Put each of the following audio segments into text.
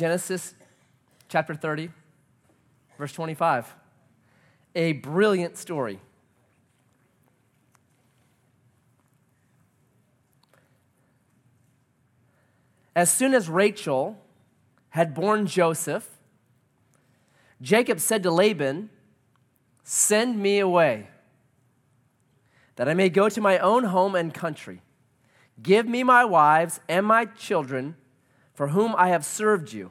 Genesis chapter 30, verse 25. A brilliant story. As soon as Rachel had born Joseph, Jacob said to Laban, Send me away, that I may go to my own home and country. Give me my wives and my children, for whom I have served you,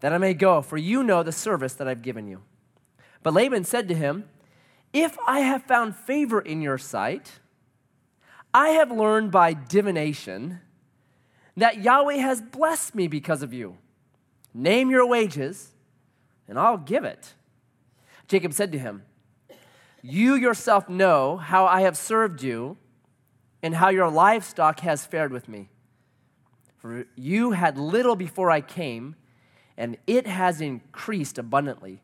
that I may go, for you know the service that I've given you. But Laban said to him, If I have found favor in your sight, I have learned by divination that Yahweh has blessed me because of you. Name your wages, and I'll give it. Jacob said to him, You yourself know how I have served you and how your livestock has fared with me. For you had little before I came, and it has increased abundantly.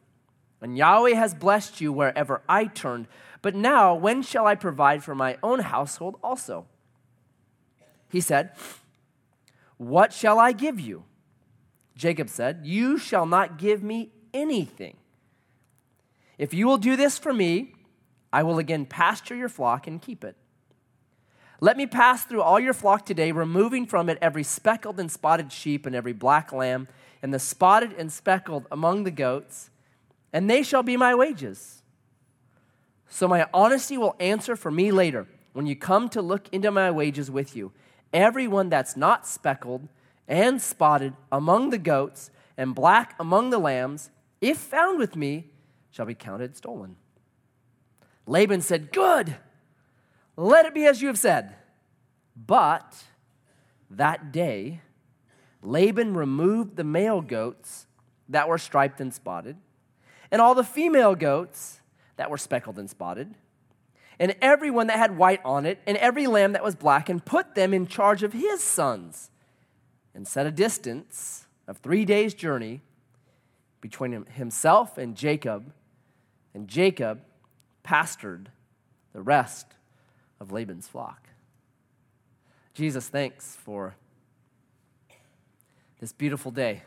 And Yahweh has blessed you wherever I turned. But now, when shall I provide for my own household also? He said, What shall I give you? Jacob said, You shall not give me anything. If you will do this for me, I will again pasture your flock and keep it. Let me pass through all your flock today, removing from it every speckled and spotted sheep and every black lamb, and the spotted and speckled among the goats, and they shall be my wages. So my honesty will answer for me later when you come to look into my wages with you. Everyone that's not speckled and spotted among the goats and black among the lambs, if found with me, shall be counted stolen. Laban said, Good, let it be as you have said. But that day, Laban removed the male goats that were striped and spotted, and all the female goats that were speckled and spotted, and everyone that had white on it, and every lamb that was black, and put them in charge of his sons and set a distance of three days' journey between himself and Jacob, and Jacob pastured the rest of Laban's flock. Jesus, thanks for this beautiful day.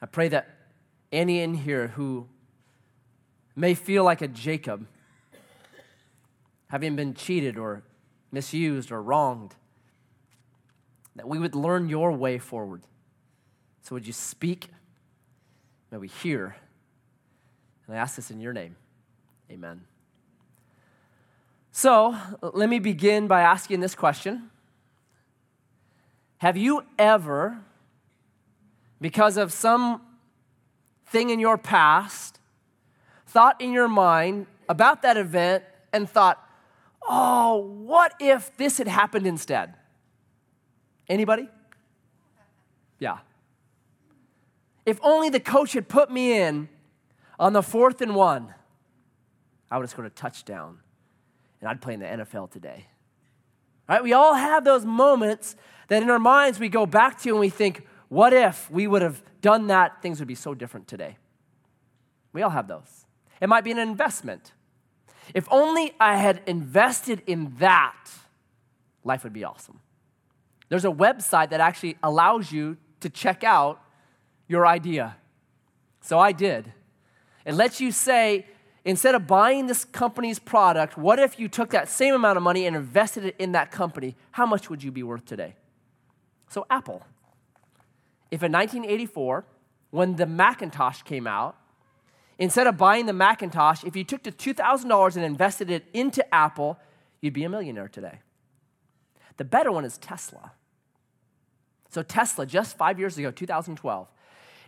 I pray that any in here who may feel like a Jacob, having been cheated or misused or wronged, that we would learn your way forward. So, would you speak? May we hear. And I ask this in your name. Amen. So, let me begin by asking this question Have you ever, because of some thing in your past, thought in your mind about that event and thought, oh, what if this had happened instead? Anybody? Yeah. If only the coach had put me in on the fourth and one, I would have scored a touchdown and I'd play in the NFL today. Right? We all have those moments that in our minds we go back to and we think, what if we would have done that? Things would be so different today. We all have those. It might be an investment. If only I had invested in that, life would be awesome. There's a website that actually allows you to check out your idea. So I did. It lets you say, instead of buying this company's product, what if you took that same amount of money and invested it in that company? How much would you be worth today? So, Apple. If in 1984, when the Macintosh came out, instead of buying the Macintosh, if you took the $2,000 and invested it into Apple, you'd be a millionaire today. The better one is Tesla. So, Tesla, just five years ago, 2012,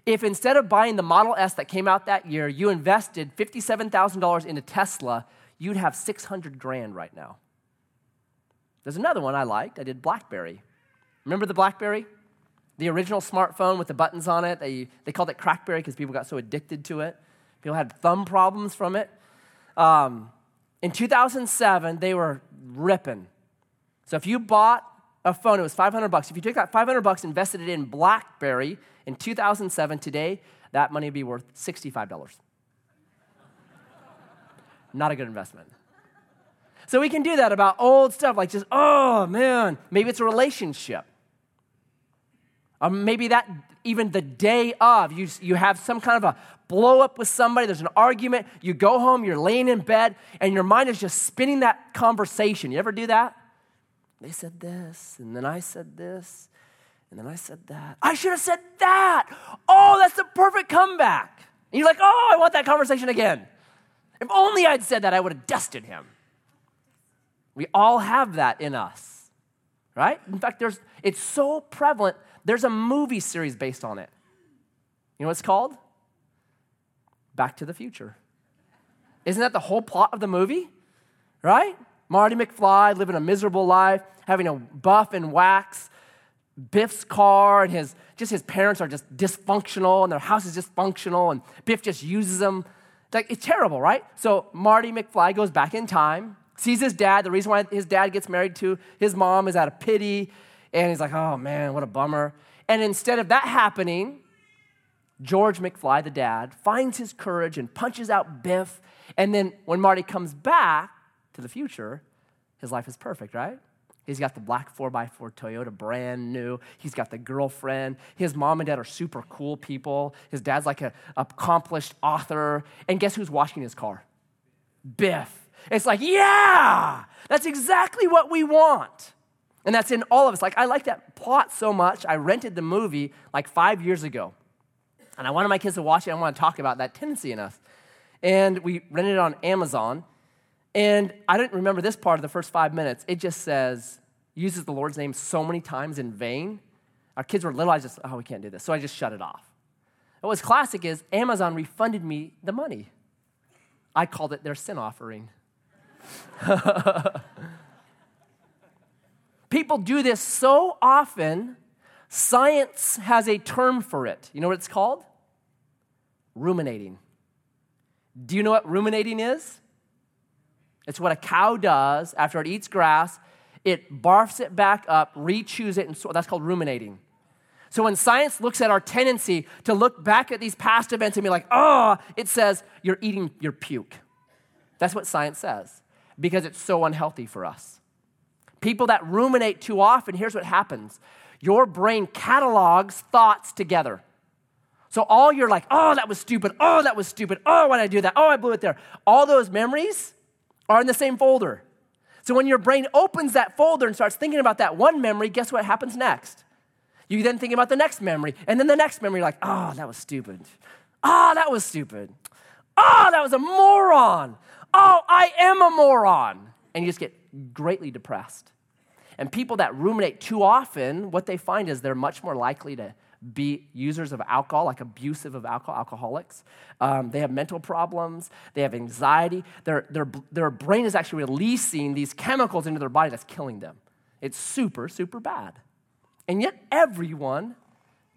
if instead of buying the Model S that came out that year, you invested $57,000 into Tesla, you'd have 600 grand right now. There's another one I liked. I did Blackberry. Remember the Blackberry? The original smartphone with the buttons on it. They, they called it Crackberry because people got so addicted to it. People had thumb problems from it. Um, in 2007, they were ripping. So if you bought a phone, it was 500 bucks. If you took that 500 bucks, invested it in BlackBerry in 2007, today, that money would be worth $65. Not a good investment. So we can do that about old stuff, like just, oh man, maybe it's a relationship. Or maybe that even the day of, you, you have some kind of a blow up with somebody, there's an argument, you go home, you're laying in bed, and your mind is just spinning that conversation. You ever do that? They said this, and then I said this, and then I said that. I should have said that. Oh, that's the perfect comeback. And you're like, oh, I want that conversation again. If only I'd said that, I would have dusted him. We all have that in us, right? In fact, there's, it's so prevalent, there's a movie series based on it. You know what it's called? Back to the Future. Isn't that the whole plot of the movie? Right? Marty McFly living a miserable life, having a buff and wax. Biff's car and his just his parents are just dysfunctional and their house is dysfunctional and Biff just uses them. Like it's terrible, right? So Marty McFly goes back in time, sees his dad. The reason why his dad gets married to his mom is out of pity, and he's like, "Oh man, what a bummer." And instead of that happening, George McFly, the dad, finds his courage and punches out Biff. And then when Marty comes back to the future, his life is perfect, right? He's got the black 4x4 Toyota, brand new. He's got the girlfriend. His mom and dad are super cool people. His dad's like an accomplished author. And guess who's washing his car? Biff. It's like, yeah, that's exactly what we want. And that's in all of us. Like, I like that plot so much. I rented the movie like five years ago. And I wanted my kids to watch it. I want to talk about that tendency in us. And we rented it on Amazon. And I didn't remember this part of the first five minutes. It just says, uses the Lord's name so many times in vain. Our kids were little. I just, oh, we can't do this. So I just shut it off. What was classic is Amazon refunded me the money. I called it their sin offering. People do this so often Science has a term for it. You know what it's called? Ruminating. Do you know what ruminating is? It's what a cow does after it eats grass. It barfs it back up, re-chews it, and so that's called ruminating. So when science looks at our tendency to look back at these past events and be like, oh, it says you're eating your puke. That's what science says because it's so unhealthy for us. People that ruminate too often, here's what happens your brain catalogs thoughts together. So all you're like, oh, that was stupid. Oh, that was stupid. Oh, why did I do that? Oh, I blew it there. All those memories are in the same folder. So when your brain opens that folder and starts thinking about that one memory, guess what happens next? You then think about the next memory, and then the next memory, you're like, oh, that was stupid. Oh, that was stupid. Oh, that was a moron. Oh, I am a moron. And you just get greatly depressed. And people that ruminate too often, what they find is they're much more likely to be users of alcohol, like abusive of alcohol, alcoholics. Um, they have mental problems, they have anxiety. Their, their, their brain is actually releasing these chemicals into their body that's killing them. It's super, super bad. And yet, everyone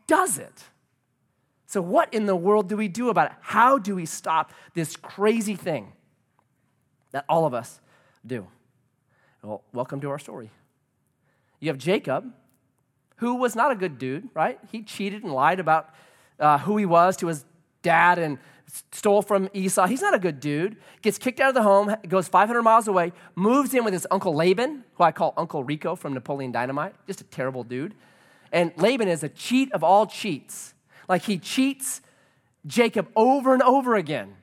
does it. So, what in the world do we do about it? How do we stop this crazy thing that all of us do? Well, welcome to our story. You have Jacob, who was not a good dude, right? He cheated and lied about uh, who he was to his dad and stole from Esau. He's not a good dude. Gets kicked out of the home, goes 500 miles away, moves in with his uncle Laban, who I call Uncle Rico from Napoleon Dynamite. Just a terrible dude. And Laban is a cheat of all cheats. Like he cheats Jacob over and over again.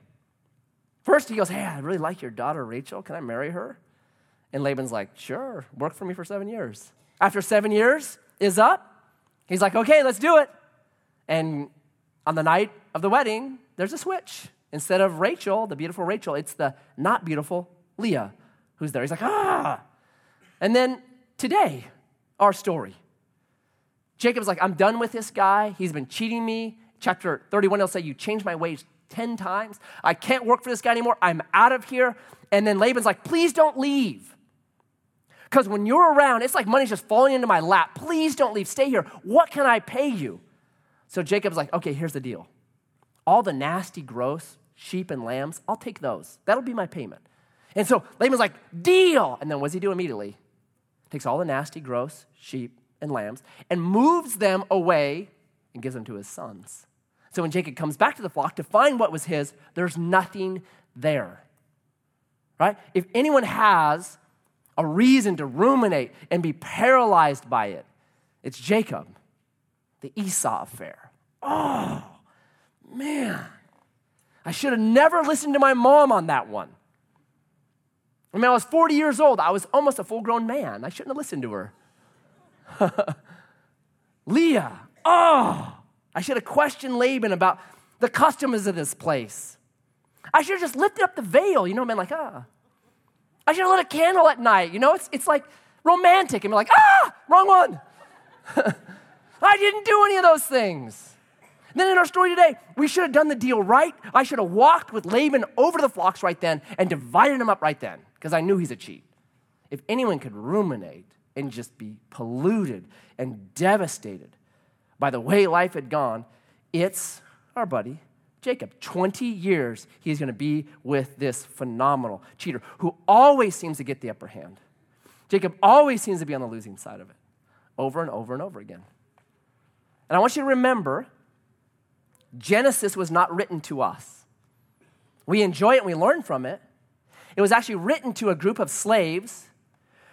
First, he goes, Hey, I really like your daughter Rachel. Can I marry her? And Laban's like, Sure, work for me for seven years after seven years is up, he's like, okay, let's do it. And on the night of the wedding, there's a switch. Instead of Rachel, the beautiful Rachel, it's the not beautiful Leah who's there. He's like, ah. And then today, our story. Jacob's like, I'm done with this guy. He's been cheating me. Chapter 31, he'll say, You changed my ways 10 times. I can't work for this guy anymore. I'm out of here. And then Laban's like, Please don't leave. Because when you're around, it's like money's just falling into my lap. Please don't leave. Stay here. What can I pay you? So Jacob's like, okay, here's the deal. All the nasty, gross sheep and lambs, I'll take those. That'll be my payment. And so Laban's like, deal. And then what does he do immediately? Takes all the nasty, gross sheep and lambs and moves them away and gives them to his sons. So when Jacob comes back to the flock to find what was his, there's nothing there. Right? If anyone has a reason to ruminate and be paralyzed by it. It's Jacob. the Esau affair. Oh, man. I should have never listened to my mom on that one. I mean, I was 40 years old. I was almost a full grown man. I shouldn't have listened to her. Leah, oh, I should have questioned Laban about the customs of this place. I should have just lifted up the veil, you know, been like, ah. I should have lit a candle at night, you know, it's, it's like romantic and be like, ah, wrong one. I didn't do any of those things. And then in our story today, we should have done the deal right. I should have walked with Laban over the flocks right then and divided them up right then because I knew he's a cheat. If anyone could ruminate and just be polluted and devastated by the way life had gone, it's our buddy Jacob. 20 years he's going to be with this phenomenal cheater who always seems to get the upper hand. Jacob always seems to be on the losing side of it over and over and over again. And I want you to remember Genesis was not written to us. We enjoy it and we learn from it. It was actually written to a group of slaves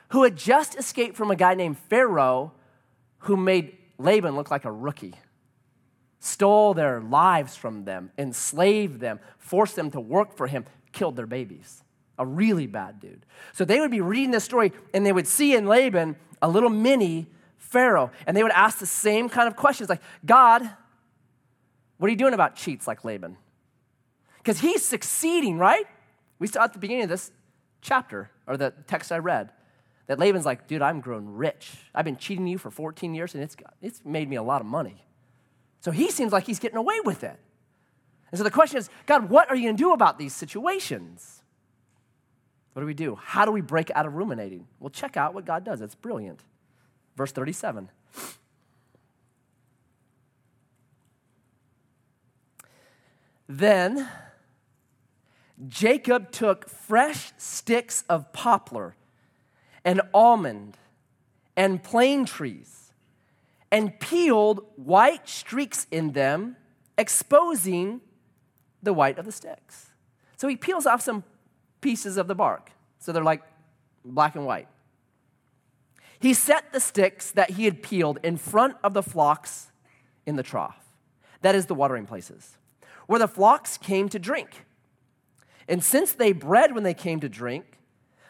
who had just escaped from a guy named Pharaoh who made Laban look like a rookie, stole their lives from them, enslaved them, forced them to work for him, killed their babies. A really bad dude. So they would be reading this story and they would see in Laban a little mini Pharaoh. And they would ask the same kind of questions like, God, what are you doing about cheats like Laban? Because he's succeeding, right? We saw at the beginning of this chapter, or the text I read, that Laban's like, dude, I'm grown rich. I've been cheating you for 14 years, and it's, it's made me a lot of money. So he seems like he's getting away with it. And so the question is, God, what are you going to do about these situations? What do we do? How do we break out of ruminating? Well, check out what God does. It's brilliant. Verse 37. Then Jacob took fresh sticks of poplar and almond and plane trees and peeled white streaks in them, exposing the white of the sticks. So he peels off some pieces of the bark. So they're like black and white. He set the sticks that he had peeled in front of the flocks in the trough. That is the watering places, where the flocks came to drink. And since they bred when they came to drink,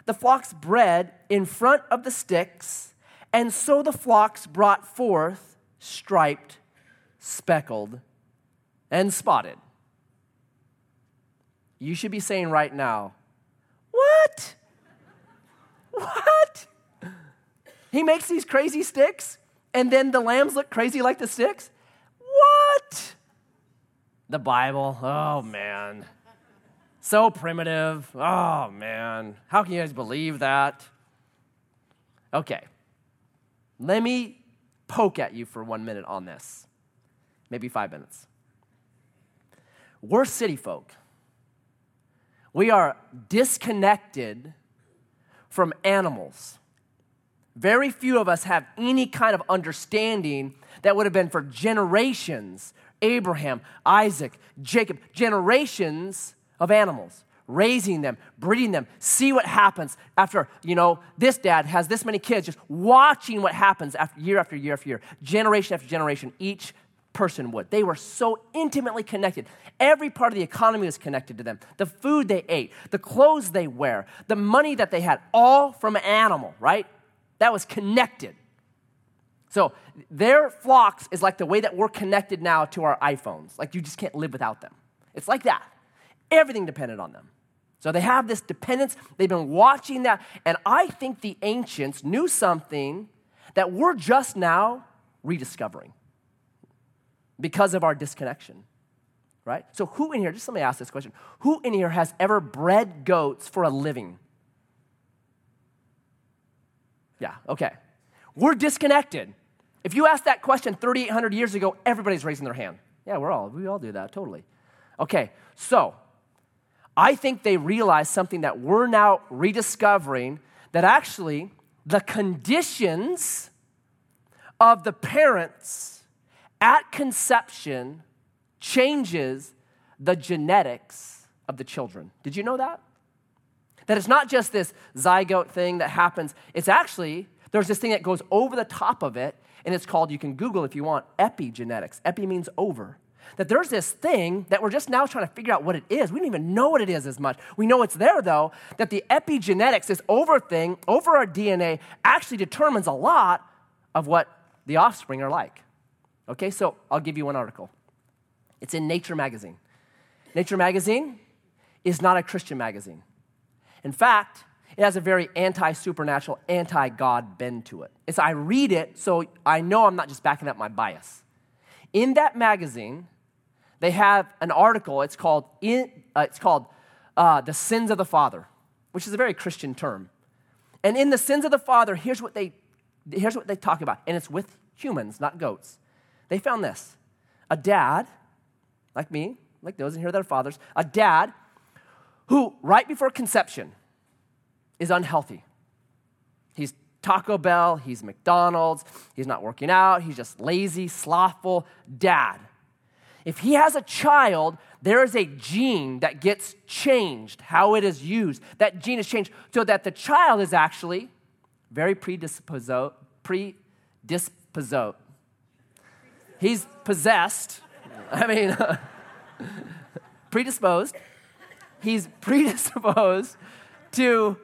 the flocks bred in front of the sticks, and so the flocks brought forth striped, speckled, and spotted. You should be saying right now, What? What? He makes these crazy sticks, and then the lambs look crazy like the sticks? What? The Bible, oh man. So primitive. Oh, man. How can you guys believe that? Okay. Let me poke at you for one minute on this. Maybe five minutes. We're city folk. We are disconnected from animals. Very few of us have any kind of understanding that would have been for generations Abraham, Isaac, Jacob, generations of animals, raising them, breeding them, see what happens after, you know, this dad has this many kids, just watching what happens after year after year after year, generation after generation, each person would. They were so intimately connected. Every part of the economy was connected to them. The food they ate, the clothes they wear, the money that they had, all from an animal, right? That was connected. So their flocks is like the way that we're connected now to our iPhones. Like you just can't live without them. It's like that. Everything depended on them. So they have this dependence. They've been watching that. And I think the ancients knew something that we're just now rediscovering because of our disconnection. Right? So, who in here, just let me ask this question who in here has ever bred goats for a living? Yeah, okay. We're disconnected. If you asked that question 3,800 years ago, everybody's raising their hand. Yeah, we're all, we all do that, totally. Okay, so I think they realized something that we're now rediscovering that actually the conditions of the parents at conception changes the genetics of the children. Did you know that? That it's not just this zygote thing that happens, it's actually, there's this thing that goes over the top of it, and it's called, you can Google if you want, epigenetics. Epi means over. That there's this thing that we're just now trying to figure out what it is. We don't even know what it is as much. We know it's there though, that the epigenetics, this over thing, over our DNA, actually determines a lot of what the offspring are like. Okay, so I'll give you one article. It's in Nature magazine. Nature magazine is not a Christian magazine. In fact, it has a very anti supernatural, anti God bend to it. It's I read it so I know I'm not just backing up my bias. In that magazine, they have an article. It's called, in, uh, it's called uh, The Sins of the Father, which is a very Christian term. And in The Sins of the Father, here's what they, here's what they talk about. And it's with humans, not goats. They found this a dad, like me, like those in here that are fathers, a dad who, right before conception, is unhealthy. Taco Bell, he's McDonald's, he's not working out, he's just lazy, slothful dad. If he has a child, there is a gene that gets changed, how it is used. That gene is changed so that the child is actually very predisposed. He's possessed. I mean, predisposed. He's predisposed to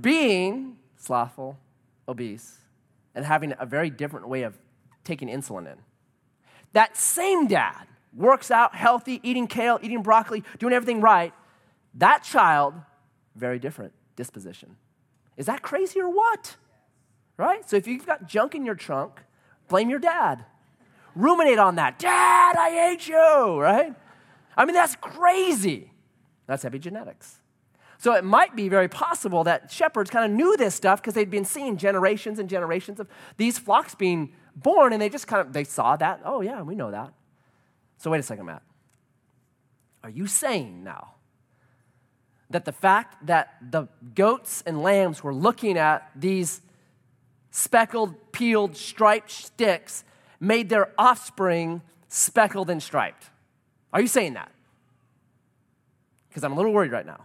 being slothful, obese, and having a very different way of taking insulin in. That same dad works out healthy, eating kale, eating broccoli, doing everything right. That child, very different disposition. Is that crazy or what? Right? So if you've got junk in your trunk, blame your dad. Ruminate on that. Dad, I hate you, right? I mean, that's crazy. That's epigenetics. So it might be very possible that shepherds kind of knew this stuff because they'd been seeing generations and generations of these flocks being born, and they just kind of they saw that. Oh yeah, we know that. So wait a second, Matt. Are you saying now that the fact that the goats and lambs were looking at these speckled, peeled, striped sticks made their offspring speckled and striped? Are you saying that? Because I'm a little worried right now.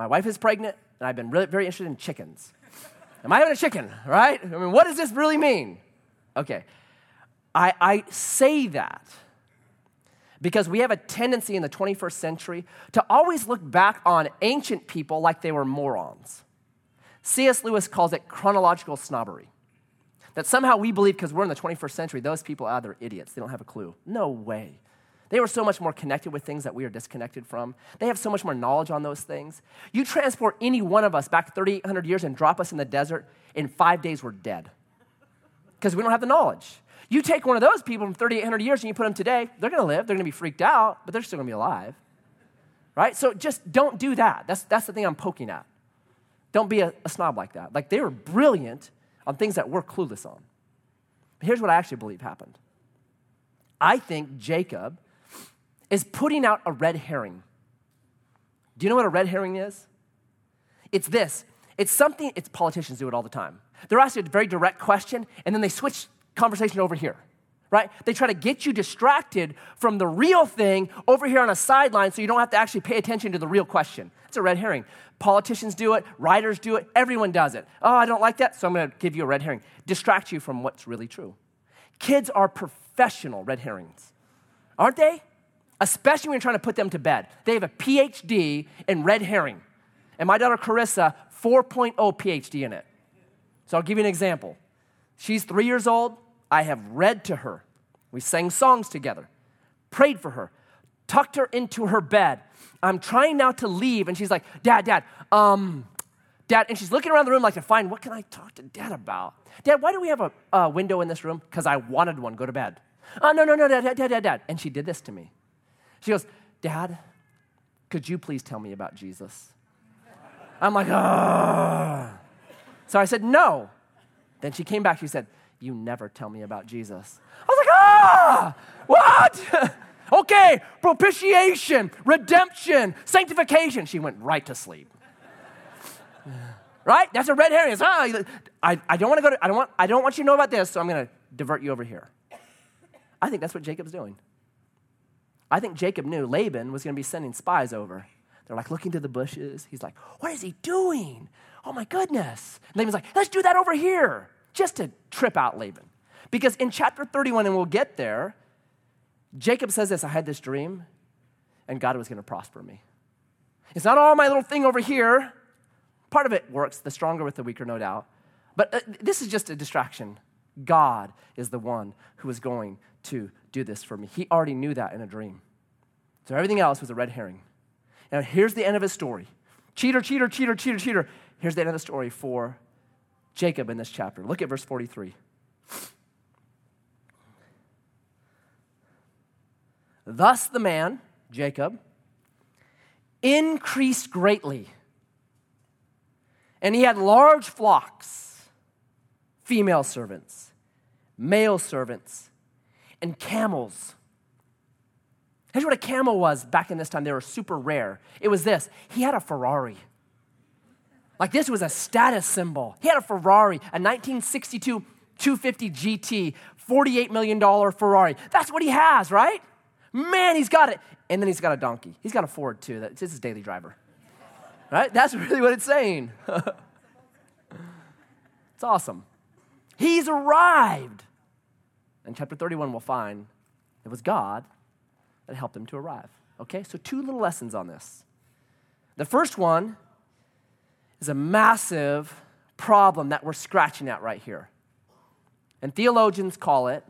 My wife is pregnant, and I've been really, very interested in chickens. Am I having a chicken, right? I mean, what does this really mean? Okay. I, I say that because we have a tendency in the 21st century to always look back on ancient people like they were morons. C.S. Lewis calls it chronological snobbery. That somehow we believe because we're in the 21st century, those people are either idiots, they don't have a clue. No way. They were so much more connected with things that we are disconnected from. They have so much more knowledge on those things. You transport any one of us back 3,800 years and drop us in the desert, in five days we're dead because we don't have the knowledge. You take one of those people from 3,800 years and you put them today, they're going to live, they're going to be freaked out, but they're still going to be alive. Right? So just don't do that. That's, that's the thing I'm poking at. Don't be a, a snob like that. Like they were brilliant on things that we're clueless on. But here's what I actually believe happened I think Jacob is putting out a red herring. Do you know what a red herring is? It's this it's something, it's politicians do it all the time. They're asking a very direct question, and then they switch conversation over here, right? They try to get you distracted from the real thing over here on a sideline so you don't have to actually pay attention to the real question. It's a red herring. Politicians do it, writers do it, everyone does it. Oh, I don't like that, so I'm gonna give you a red herring. Distract you from what's really true. Kids are professional red herrings, aren't they? Especially when you're trying to put them to bed. They have a PhD in red herring. And my daughter Carissa 4.0 PhD in it. So I'll give you an example. She's three years old. I have read to her. We sang songs together, prayed for her, tucked her into her bed. I'm trying now to leave, and she's like, Dad, Dad, um, Dad, and she's looking around the room like to find what can I talk to Dad about? Dad, why do we have a, a window in this room? Because I wanted one. Go to bed. Oh, no, no, no, Dad, Dad, Dad, Dad. And she did this to me. She goes, Dad, could you please tell me about Jesus? I'm like, ah. So I said, no. Then she came back, she said, You never tell me about Jesus. I was like, ah, what? okay, propitiation, redemption, sanctification. She went right to sleep. right? That's a red herring. Ah, I, I don't want to go to, I don't want, I don't want you to know about this, so I'm going to divert you over here. I think that's what Jacob's doing. I think Jacob knew Laban was going to be sending spies over. They're like looking to the bushes. He's like, What is he doing? Oh my goodness. And Laban's like, Let's do that over here, just to trip out Laban. Because in chapter 31, and we'll get there, Jacob says this I had this dream, and God was going to prosper me. It's not all my little thing over here. Part of it works, the stronger with the weaker, no doubt. But uh, this is just a distraction. God is the one who is going to do this for me. He already knew that in a dream. So everything else was a red herring. Now, here's the end of his story cheater, cheater, cheater, cheater, cheater. Here's the end of the story for Jacob in this chapter. Look at verse 43. Thus the man, Jacob, increased greatly. And he had large flocks, female servants, male servants, and camels. Here's what a camel was back in this time. They were super rare. It was this he had a Ferrari. Like this was a status symbol. He had a Ferrari, a 1962 250 GT, $48 million Ferrari. That's what he has, right? Man, he's got it. And then he's got a donkey. He's got a Ford too. That's his daily driver. Right? That's really what it's saying. it's awesome. He's arrived. In chapter 31, we'll find it was God that helped him to arrive. Okay? So, two little lessons on this. The first one is a massive problem that we're scratching at right here. And theologians call it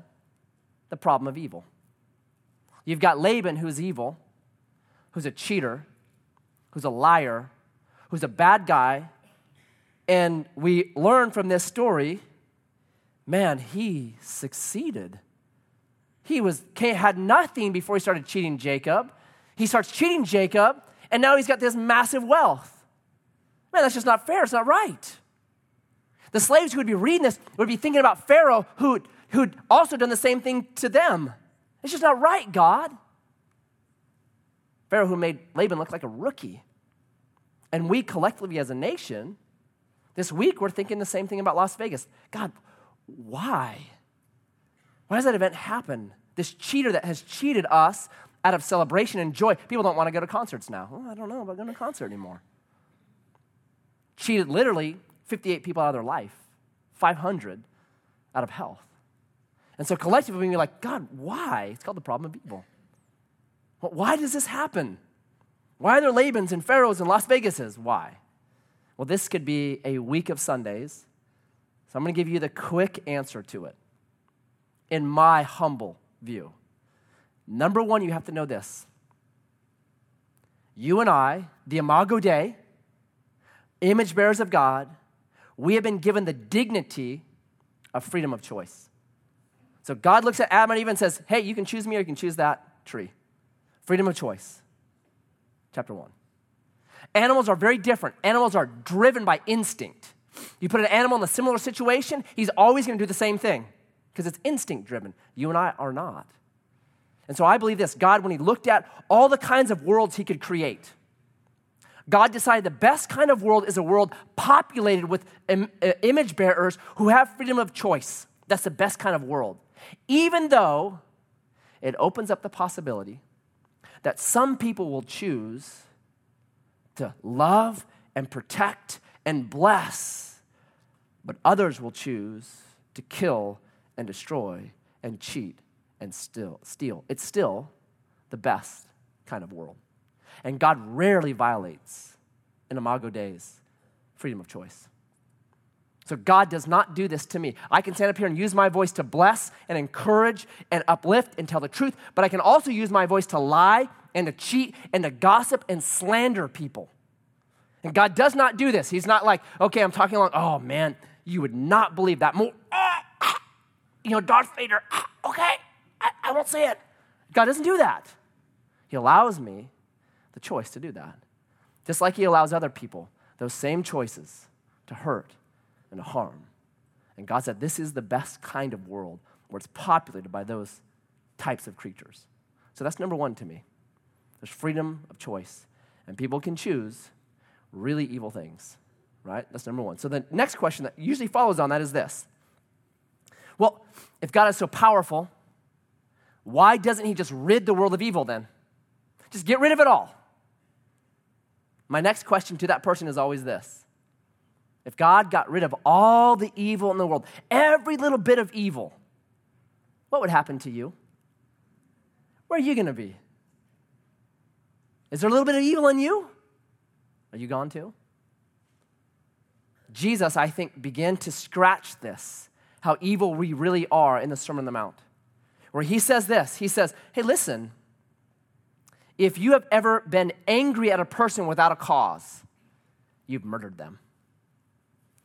the problem of evil. You've got Laban, who's evil, who's a cheater, who's a liar, who's a bad guy. And we learn from this story man, he succeeded. He was, had nothing before he started cheating Jacob. He starts cheating Jacob, and now he's got this massive wealth. Man, that's just not fair. It's not right. The slaves who would be reading this would be thinking about Pharaoh, who'd, who'd also done the same thing to them. It's just not right, God. Pharaoh, who made Laban look like a rookie. And we collectively as a nation, this week, we're thinking the same thing about Las Vegas. God, why? Why does that event happen? This cheater that has cheated us out of celebration and joy. People don't want to go to concerts now. Well, I don't know about going to a concert anymore. Cheated literally 58 people out of their life, 500 out of health. And so collectively, we're like, God, why? It's called the problem of evil. Well, why does this happen? Why are there Labans and Pharaohs and Las Vegases? Why? Well, this could be a week of Sundays. So I'm going to give you the quick answer to it in my humble view. Number one, you have to know this. You and I, the Imago Dei, image bearers of God, we have been given the dignity of freedom of choice. So God looks at Adam and Eve and says, Hey, you can choose me or you can choose that tree. Freedom of choice. Chapter one. Animals are very different. Animals are driven by instinct. You put an animal in a similar situation, he's always going to do the same thing because it's instinct driven. You and I are not. And so I believe this God, when he looked at all the kinds of worlds he could create, God decided the best kind of world is a world populated with Im- uh, image bearers who have freedom of choice. That's the best kind of world. Even though it opens up the possibility that some people will choose to love and protect and bless, but others will choose to kill and destroy and cheat and still steal. It's still the best kind of world. And God rarely violates in Imago Dei's freedom of choice. So God does not do this to me. I can stand up here and use my voice to bless and encourage and uplift and tell the truth, but I can also use my voice to lie and to cheat and to gossip and slander people. And God does not do this. He's not like, okay, I'm talking along, oh man, you would not believe that. More, ah, ah, you know, Darth Vader, ah, okay, I, I won't say it. God doesn't do that. He allows me the choice to do that. Just like He allows other people those same choices to hurt and to harm. And God said, This is the best kind of world where it's populated by those types of creatures. So that's number one to me. There's freedom of choice, and people can choose really evil things, right? That's number one. So the next question that usually follows on that is this Well, if God is so powerful, why doesn't He just rid the world of evil then? Just get rid of it all. My next question to that person is always this If God got rid of all the evil in the world, every little bit of evil, what would happen to you? Where are you going to be? Is there a little bit of evil in you? Are you gone too? Jesus, I think, began to scratch this, how evil we really are in the Sermon on the Mount, where he says this He says, Hey, listen, if you have ever been angry at a person without a cause, you've murdered them.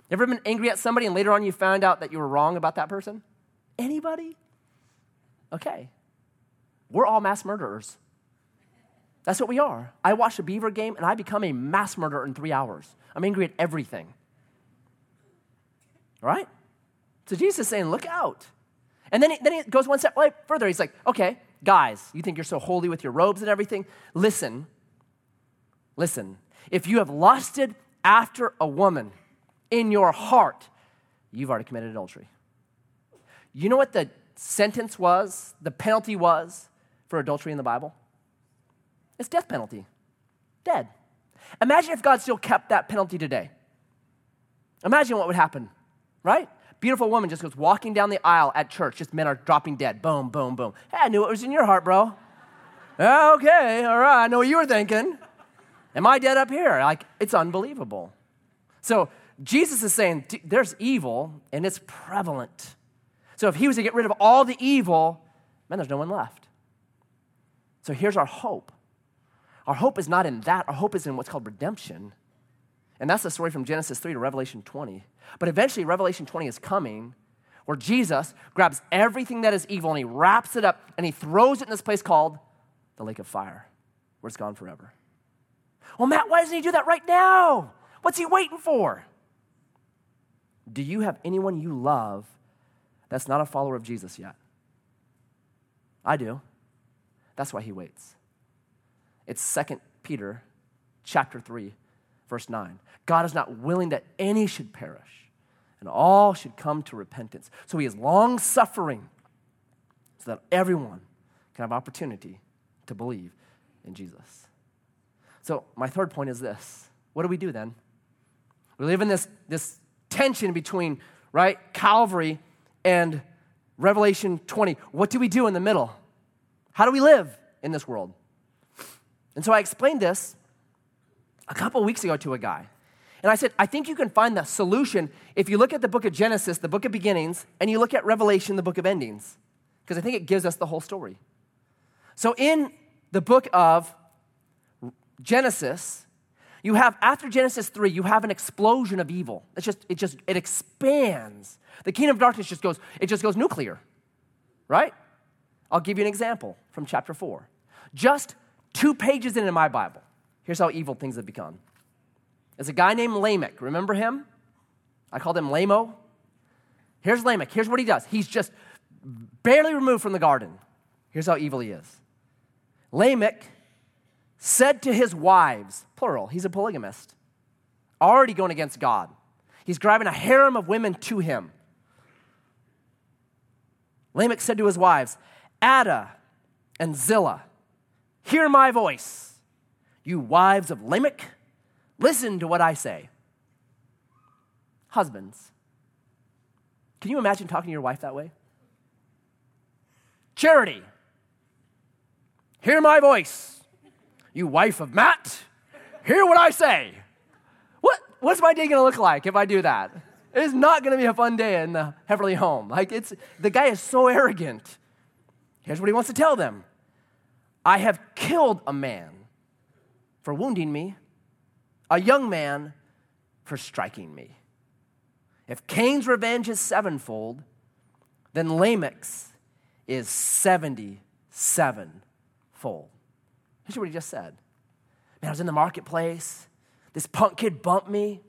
You ever been angry at somebody and later on you found out that you were wrong about that person? Anybody? Okay. We're all mass murderers. That's what we are. I watch a Beaver game and I become a mass murderer in three hours. I'm angry at everything. Right? So Jesus is saying, look out. And then he, then he goes one step further. He's like, okay, guys, you think you're so holy with your robes and everything? Listen, listen. If you have lusted after a woman in your heart, you've already committed adultery. You know what the sentence was, the penalty was for adultery in the Bible? It's death penalty. Dead. Imagine if God still kept that penalty today. Imagine what would happen, right? Beautiful woman just goes walking down the aisle at church, just men are dropping dead. Boom, boom, boom. Hey, I knew it was in your heart, bro. okay, all right, I know what you were thinking. Am I dead up here? Like, it's unbelievable. So, Jesus is saying there's evil and it's prevalent. So, if he was to get rid of all the evil, man, there's no one left. So, here's our hope our hope is not in that, our hope is in what's called redemption. And that's the story from Genesis 3 to Revelation 20. But eventually, Revelation 20 is coming where Jesus grabs everything that is evil and he wraps it up and he throws it in this place called the lake of fire, where it's gone forever. Well, Matt, why doesn't he do that right now? What's he waiting for? Do you have anyone you love that's not a follower of Jesus yet? I do. That's why he waits. It's 2 Peter chapter 3, verse 9. God is not willing that any should perish, and all should come to repentance. So he is long suffering so that everyone can have opportunity to believe in Jesus. So, my third point is this what do we do then? We live in this, this tension between, right, Calvary and Revelation 20. What do we do in the middle? How do we live in this world? And so I explained this a couple weeks ago to a guy. And I said, I think you can find the solution if you look at the book of Genesis, the book of beginnings, and you look at Revelation, the book of endings, because I think it gives us the whole story. So in the book of Genesis, you have after Genesis 3, you have an explosion of evil. It's just it just it expands. The kingdom of darkness just goes it just goes nuclear. Right? I'll give you an example from chapter 4. Just Two pages into my Bible. Here's how evil things have become. There's a guy named Lamech. Remember him? I called him Lamo. Here's Lamech. Here's what he does. He's just barely removed from the garden. Here's how evil he is. Lamech said to his wives, plural, he's a polygamist, already going against God. He's grabbing a harem of women to him. Lamech said to his wives, Ada and Zillah, Hear my voice, you wives of Lamech. Listen to what I say. Husbands, can you imagine talking to your wife that way? Charity, hear my voice, you wife of Matt. Hear what I say. What, what's my day gonna look like if I do that? It is not gonna be a fun day in the heavenly home. Like it's the guy is so arrogant. Here's what he wants to tell them I have killed a man for wounding me, a young man for striking me. If Cain's revenge is sevenfold, then Lamech's is 77 fold. Here's what he just said. Man, I was in the marketplace. This punk kid bumped me,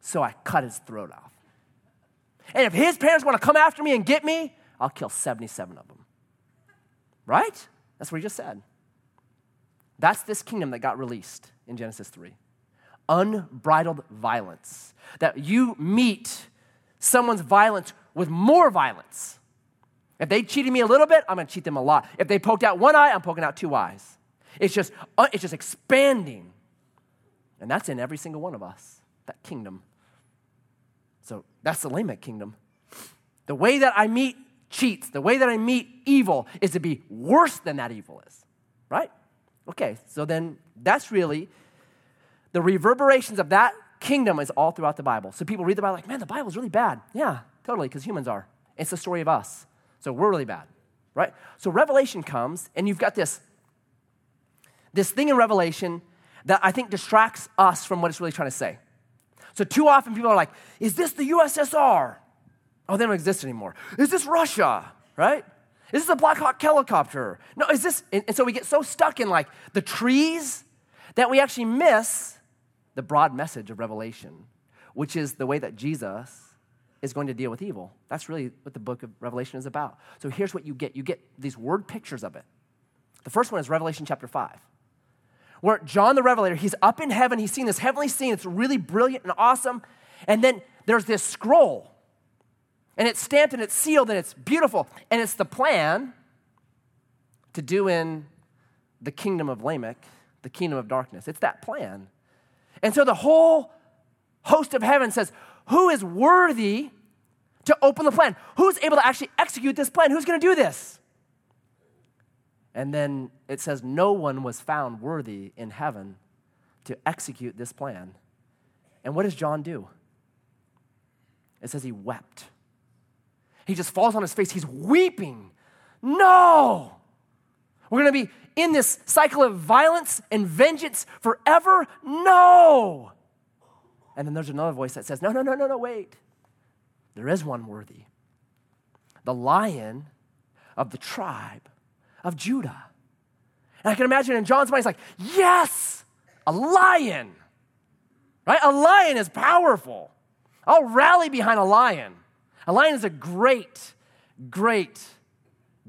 so I cut his throat off. And if his parents want to come after me and get me, I'll kill 77 of them. Right? That's what he just said. That's this kingdom that got released in Genesis 3. Unbridled violence. That you meet someone's violence with more violence. If they cheated me a little bit, I'm going to cheat them a lot. If they poked out one eye, I'm poking out two eyes. It's just, uh, it's just expanding. And that's in every single one of us, that kingdom. So that's the Lamech kingdom. The way that I meet cheats, the way that I meet evil is to be worse than that evil is, right? Okay, so then that's really the reverberations of that kingdom is all throughout the Bible. So people read the Bible like, man, the Bible's really bad. Yeah, totally, because humans are. It's the story of us. So we're really bad, right? So Revelation comes, and you've got this, this thing in Revelation that I think distracts us from what it's really trying to say. So too often people are like, is this the USSR? Oh, they don't exist anymore. Is this Russia, right? Is this a Black Hawk helicopter? No, is this? And, and so we get so stuck in like the trees that we actually miss the broad message of Revelation, which is the way that Jesus is going to deal with evil. That's really what the book of Revelation is about. So here's what you get you get these word pictures of it. The first one is Revelation chapter 5, where John the Revelator, he's up in heaven, he's seen this heavenly scene, it's really brilliant and awesome. And then there's this scroll and it's stamped and it's sealed and it's beautiful. And it's the plan to do in the kingdom of Lamech, the kingdom of darkness. It's that plan. And so the whole host of heaven says, Who is worthy to open the plan? Who's able to actually execute this plan? Who's going to do this? And then it says, No one was found worthy in heaven to execute this plan. And what does John do? It says he wept. He just falls on his face. He's weeping. No! We're going to be in this cycle of violence and vengeance forever? No! And then there's another voice that says, No, no, no, no, no, wait. There is one worthy. The lion of the tribe of Judah. And I can imagine in John's mind, he's like, Yes, a lion. Right? A lion is powerful. I'll rally behind a lion. A lion is a great, great,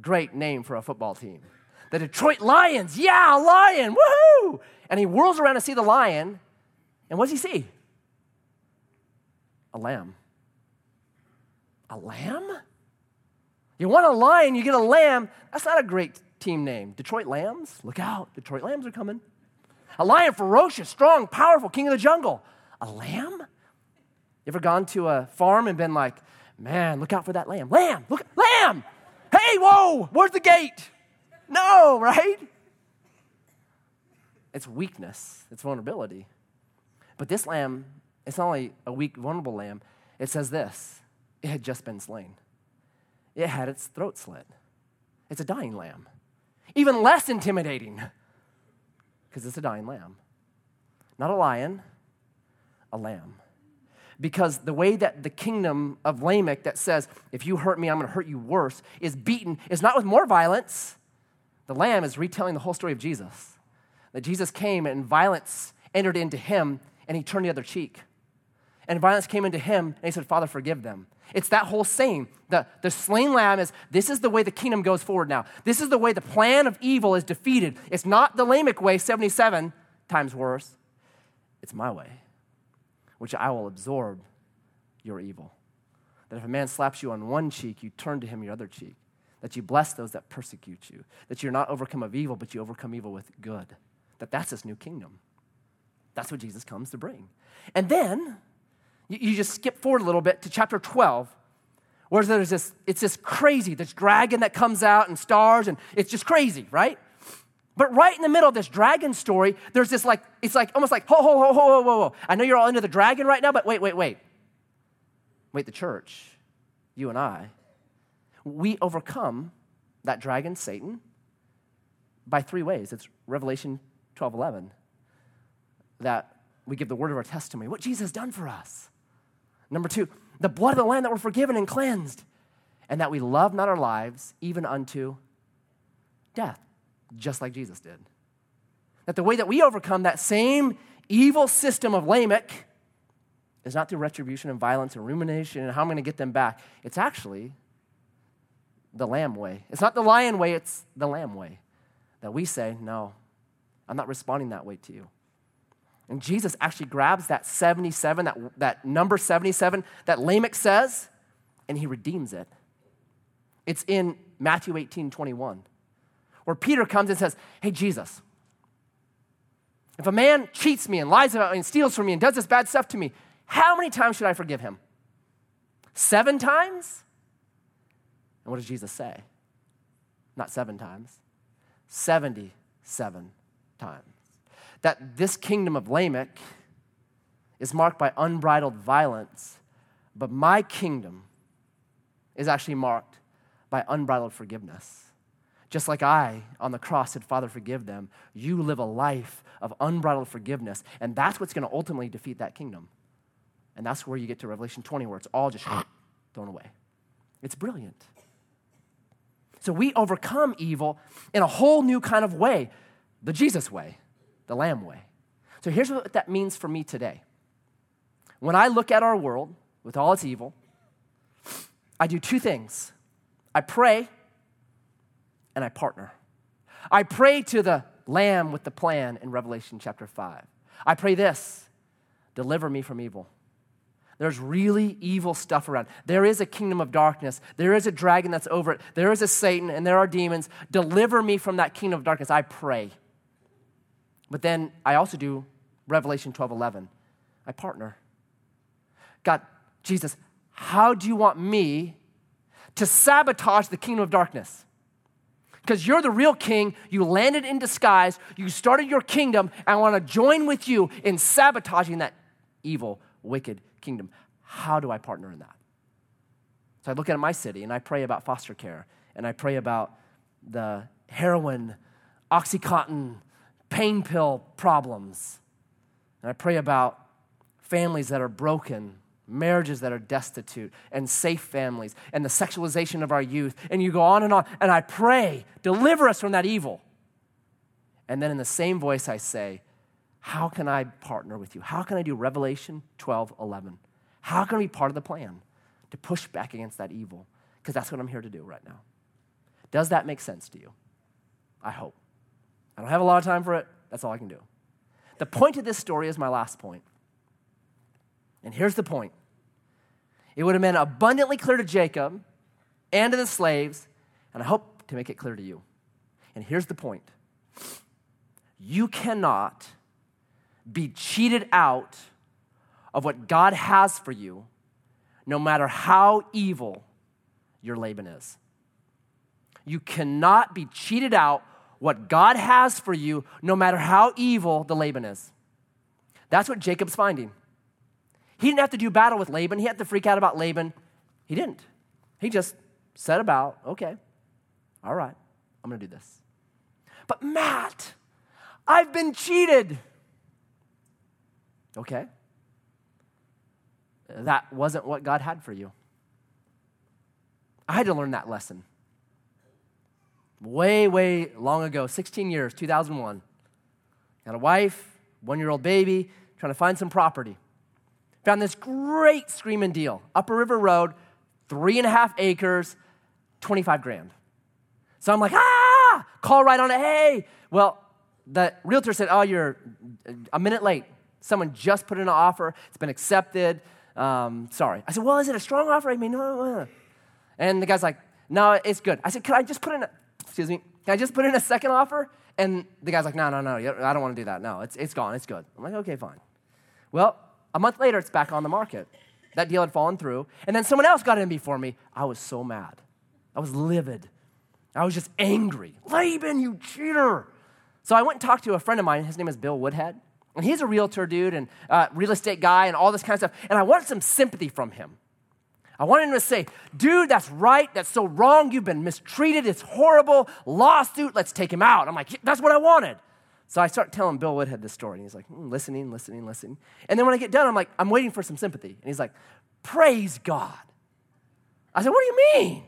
great name for a football team. The Detroit Lions, yeah, a lion, woohoo! And he whirls around to see the lion, and what does he see? A lamb. A lamb? You want a lion, you get a lamb. That's not a great team name. Detroit Lambs? Look out, Detroit Lambs are coming. A lion, ferocious, strong, powerful, king of the jungle. A lamb? You ever gone to a farm and been like, man, look out for that lamb. Lamb, look, lamb. Hey, whoa, where's the gate? No, right? It's weakness, it's vulnerability. But this lamb, it's not only a weak, vulnerable lamb, it says this it had just been slain, it had its throat slit. It's a dying lamb. Even less intimidating because it's a dying lamb. Not a lion, a lamb because the way that the kingdom of Lamech that says, if you hurt me, I'm going to hurt you worse, is beaten is not with more violence. The lamb is retelling the whole story of Jesus. That Jesus came and violence entered into him and he turned the other cheek. And violence came into him and he said, Father, forgive them. It's that whole saying. The, the slain lamb is this is the way the kingdom goes forward now. This is the way the plan of evil is defeated. It's not the Lamech way, 77 times worse. It's my way which I will absorb your evil. That if a man slaps you on one cheek, you turn to him your other cheek. That you bless those that persecute you. That you're not overcome of evil, but you overcome evil with good. That that's this new kingdom. That's what Jesus comes to bring. And then you, you just skip forward a little bit to chapter 12, where there's this, it's this crazy, this dragon that comes out and stars, and it's just crazy, right? But right in the middle of this dragon story, there's this like, it's like almost like, ho, ho, ho, ho, ho, ho, ho. I know you're all into the dragon right now, but wait, wait, wait. Wait, the church, you and I, we overcome that dragon, Satan, by three ways. It's Revelation 12 11. That we give the word of our testimony, what Jesus has done for us. Number two, the blood of the Lamb that we're forgiven and cleansed, and that we love not our lives even unto death just like Jesus did. That the way that we overcome that same evil system of Lamech is not through retribution and violence and rumination and how I'm going to get them back. It's actually the lamb way. It's not the lion way, it's the lamb way. That we say, no, I'm not responding that way to you. And Jesus actually grabs that 77, that, that number 77 that Lamech says, and he redeems it. It's in Matthew 18 21 where Peter comes and says, Hey, Jesus, if a man cheats me and lies about me and steals from me and does this bad stuff to me, how many times should I forgive him? Seven times? And what does Jesus say? Not seven times, 77 times. That this kingdom of Lamech is marked by unbridled violence, but my kingdom is actually marked by unbridled forgiveness. Just like I on the cross said, Father, forgive them, you live a life of unbridled forgiveness. And that's what's going to ultimately defeat that kingdom. And that's where you get to Revelation 20, where it's all just thrown away. It's brilliant. So we overcome evil in a whole new kind of way the Jesus way, the Lamb way. So here's what that means for me today. When I look at our world with all its evil, I do two things I pray and I partner. I pray to the Lamb with the plan in Revelation chapter 5. I pray this deliver me from evil. There's really evil stuff around. There is a kingdom of darkness. There is a dragon that's over it. There is a Satan and there are demons. Deliver me from that kingdom of darkness. I pray. But then I also do Revelation 12 11. I partner. God, Jesus, how do you want me to sabotage the kingdom of darkness? Because you're the real king, you landed in disguise, you started your kingdom, and I want to join with you in sabotaging that evil, wicked kingdom. How do I partner in that? So I look at my city and I pray about foster care, and I pray about the heroin, Oxycontin, pain pill problems. And I pray about families that are broken marriages that are destitute, and safe families, and the sexualization of our youth. And you go on and on. And I pray, deliver us from that evil. And then in the same voice, I say, How can I partner with you? How can I do Revelation 12 11? How can I be part of the plan to push back against that evil? Because that's what I'm here to do right now. Does that make sense to you? I hope. I don't have a lot of time for it. That's all I can do. The point of this story is my last point. And here's the point it would have been abundantly clear to Jacob and to the slaves, and I hope to make it clear to you. And here's the point you cannot be cheated out of what God has for you, no matter how evil your Laban is. You cannot be cheated out what God has for you, no matter how evil the Laban is. That's what Jacob's finding. He didn't have to do battle with Laban. He had to freak out about Laban. He didn't. He just set about, okay, all right, I'm going to do this. But Matt, I've been cheated. Okay. That wasn't what God had for you. I had to learn that lesson. Way, way long ago, 16 years, 2001. Got a wife, one year old baby, trying to find some property. Found this great screaming deal. Upper River Road, three and a half acres, 25 grand. So I'm like, ah, call right on it. Hey. Well, the realtor said, oh, you're a minute late. Someone just put in an offer. It's been accepted. Um, sorry. I said, well, is it a strong offer? I mean, no, no, no. And the guy's like, no, it's good. I said, can I just put in a, excuse me, can I just put in a second offer? And the guy's like, no, no, no, I don't want to do that. No, it's, it's gone. It's good. I'm like, okay, fine. Well, a month later, it's back on the market. That deal had fallen through. And then someone else got in before me. I was so mad. I was livid. I was just angry. Laban, you cheater. So I went and talked to a friend of mine. His name is Bill Woodhead. And he's a realtor dude and uh, real estate guy and all this kind of stuff. And I wanted some sympathy from him. I wanted him to say, dude, that's right. That's so wrong. You've been mistreated. It's horrible. Lawsuit. Let's take him out. I'm like, that's what I wanted. So I start telling Bill Woodhead this story, and he's like, mm, listening, listening, listening. And then when I get done, I'm like, I'm waiting for some sympathy. And he's like, praise God. I said, what do you mean?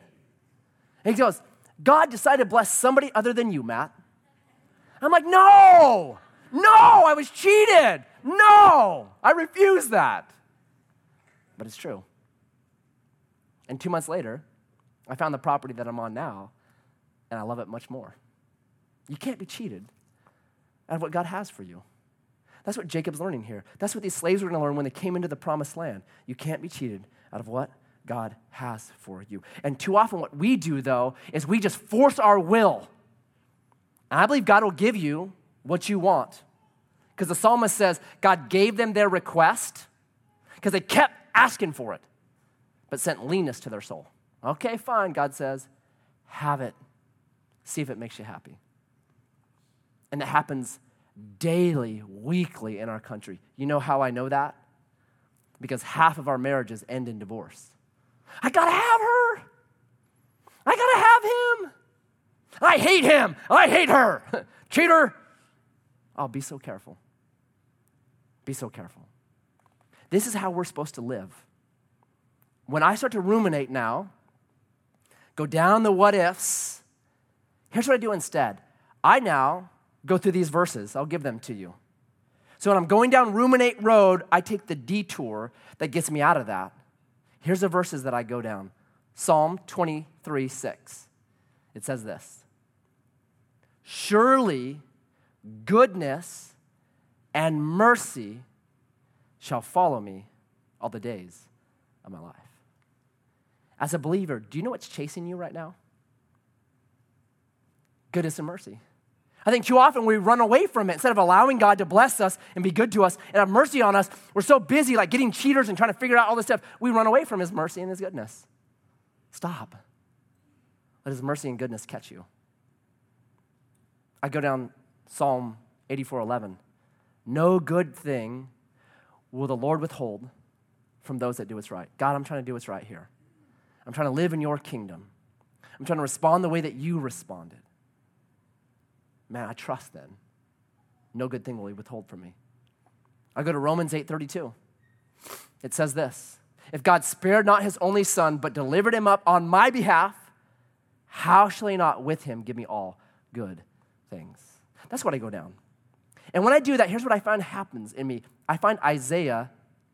And he goes, God decided to bless somebody other than you, Matt. I'm like, no, no, I was cheated. No, I refuse that. But it's true. And two months later, I found the property that I'm on now, and I love it much more. You can't be cheated out of what God has for you. That's what Jacob's learning here. That's what these slaves were going to learn when they came into the promised land. You can't be cheated out of what God has for you. And too often, what we do, though, is we just force our will. And I believe God will give you what you want. Because the psalmist says God gave them their request because they kept asking for it, but sent leanness to their soul. Okay, fine, God says, have it. See if it makes you happy. And it happens daily, weekly in our country. You know how I know that? Because half of our marriages end in divorce. I gotta have her. I gotta have him. I hate him. I hate her. Cheater. Oh, be so careful. Be so careful. This is how we're supposed to live. When I start to ruminate now, go down the what ifs, here's what I do instead. I now go through these verses. I'll give them to you. So when I'm going down Ruminate Road, I take the detour that gets me out of that. Here's the verses that I go down Psalm 23 6. It says this Surely goodness and mercy shall follow me all the days of my life. As a believer, do you know what's chasing you right now? Goodness and mercy. I think too often we run away from it. Instead of allowing God to bless us and be good to us and have mercy on us, we're so busy like getting cheaters and trying to figure out all this stuff. We run away from His mercy and His goodness. Stop. Let His mercy and goodness catch you. I go down Psalm 84:11. No good thing will the Lord withhold from those that do what's right. God, I'm trying to do what's right here. I'm trying to live in your kingdom. I'm trying to respond the way that you responded man, I trust then. No good thing will he withhold from me. I go to Romans 8:32. It says this: If God spared not his only son, but delivered him up on my behalf, how shall he not with him give me all good things? That's what I go down. And when I do that, here's what I find happens in me. I find Isaiah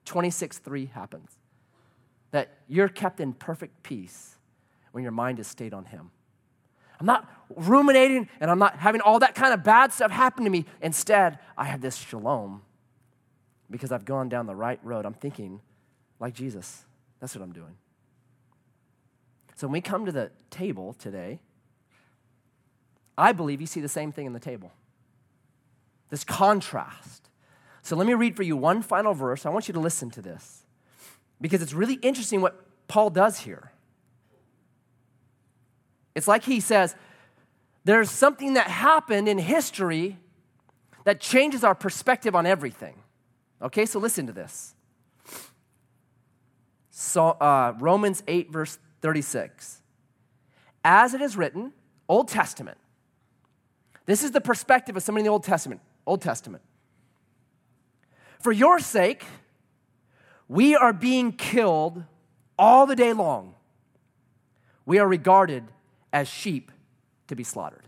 26, 3 happens. That you're kept in perfect peace when your mind is stayed on him. I'm not ruminating and I'm not having all that kind of bad stuff happen to me. Instead, I have this shalom because I've gone down the right road. I'm thinking like Jesus. That's what I'm doing. So when we come to the table today, I believe you see the same thing in the table this contrast. So let me read for you one final verse. I want you to listen to this because it's really interesting what Paul does here. It's like he says, there's something that happened in history that changes our perspective on everything. Okay, so listen to this. So, uh, Romans 8, verse 36. As it is written, Old Testament. This is the perspective of somebody in the Old Testament. Old Testament. For your sake, we are being killed all the day long. We are regarded as sheep to be slaughtered.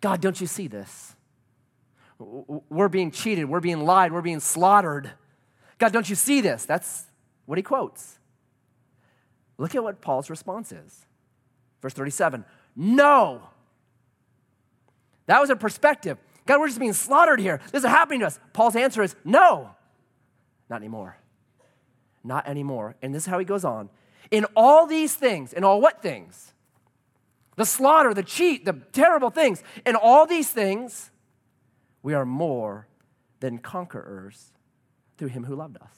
God, don't you see this? We're being cheated, we're being lied, we're being slaughtered. God, don't you see this? That's what he quotes. Look at what Paul's response is. Verse 37 No. That was a perspective. God, we're just being slaughtered here. This is happening to us. Paul's answer is no, not anymore. Not anymore. And this is how he goes on. In all these things, in all what things? The slaughter, the cheat, the terrible things. And all these things, we are more than conquerors through him who loved us.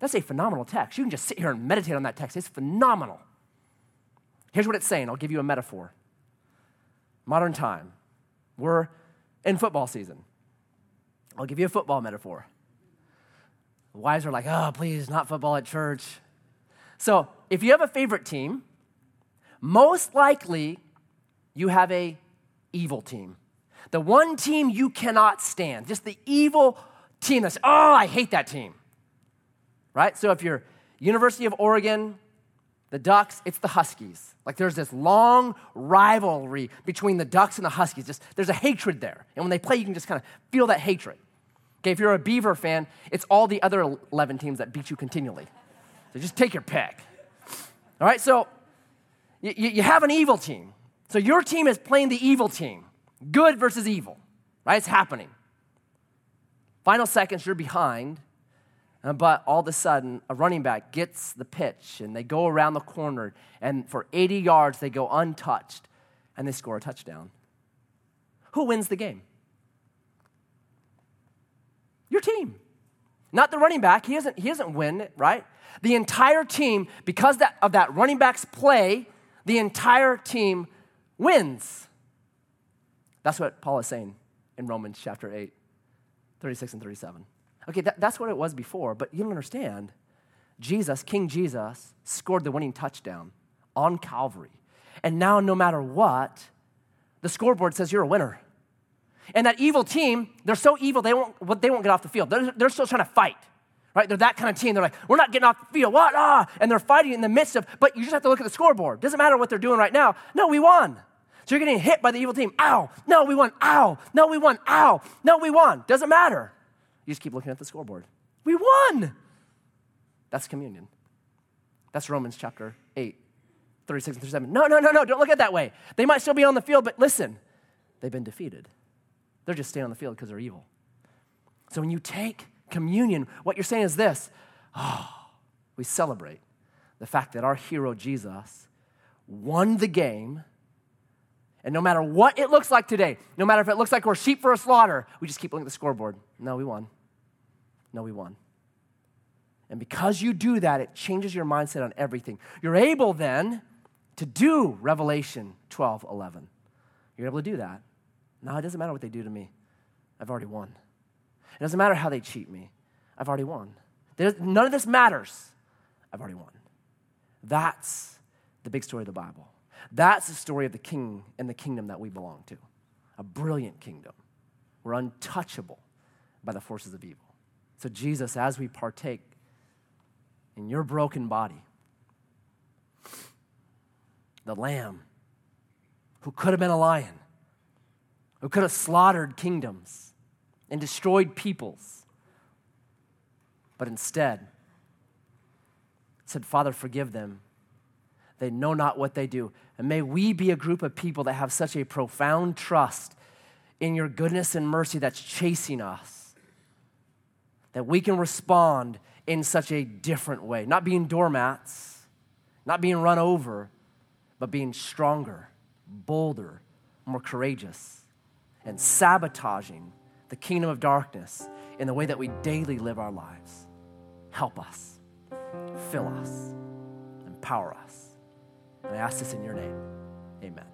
That's a phenomenal text. You can just sit here and meditate on that text. It's phenomenal. Here's what it's saying I'll give you a metaphor. Modern time. We're in football season. I'll give you a football metaphor. The wives are like, oh, please, not football at church. So if you have a favorite team, most likely you have a evil team. The one team you cannot stand, just the evil team that's, oh, I hate that team. Right? So if you're University of Oregon, the Ducks, it's the Huskies. Like there's this long rivalry between the Ducks and the Huskies. Just there's a hatred there. And when they play, you can just kind of feel that hatred. Okay, if you're a Beaver fan, it's all the other 11 teams that beat you continually. So just take your pick. All right, so you, you have an evil team. So your team is playing the evil team, good versus evil, right? It's happening. Final seconds, you're behind, uh, but all of a sudden, a running back gets the pitch and they go around the corner, and for 80 yards, they go untouched and they score a touchdown. Who wins the game? Your team. Not the running back. He doesn't, he doesn't win, right? The entire team, because that, of that running back's play, the entire team wins. That's what Paul is saying in Romans chapter 8, 36 and 37. Okay, that, that's what it was before, but you don't understand. Jesus, King Jesus, scored the winning touchdown on Calvary. And now, no matter what, the scoreboard says you're a winner. And that evil team, they're so evil, they won't, they won't get off the field. They're, they're still trying to fight, right? They're that kind of team. They're like, we're not getting off the field. What? Ah! And they're fighting in the midst of, but you just have to look at the scoreboard. Doesn't matter what they're doing right now. No, we won. So you're getting hit by the evil team. Ow. No, we won. Ow. No, we won. Ow. No, we won. Doesn't matter. You just keep looking at the scoreboard. We won. That's communion. That's Romans chapter 8, 36 and 37. No, no, no, no. Don't look at it that way. They might still be on the field, but listen, they've been defeated. They're just staying on the field because they're evil. So when you take communion, what you're saying is this oh, we celebrate the fact that our hero Jesus won the game and no matter what it looks like today, no matter if it looks like we're sheep for a slaughter, we just keep looking at the scoreboard. No, we won. No, we won. And because you do that, it changes your mindset on everything. You're able then to do Revelation 12 11. You're able to do that. No, it doesn't matter what they do to me. I've already won. It doesn't matter how they cheat me. I've already won. There's, none of this matters. I've already won. That's the big story of the Bible. That's the story of the king and the kingdom that we belong to a brilliant kingdom. We're untouchable by the forces of evil. So, Jesus, as we partake in your broken body, the lamb who could have been a lion, who could have slaughtered kingdoms and destroyed peoples, but instead said, Father, forgive them they know not what they do. And may we be a group of people that have such a profound trust in your goodness and mercy that's chasing us, that we can respond in such a different way. Not being doormats, not being run over, but being stronger, bolder, more courageous, and sabotaging the kingdom of darkness in the way that we daily live our lives. Help us, fill us, empower us. And I ask this in your name. Amen.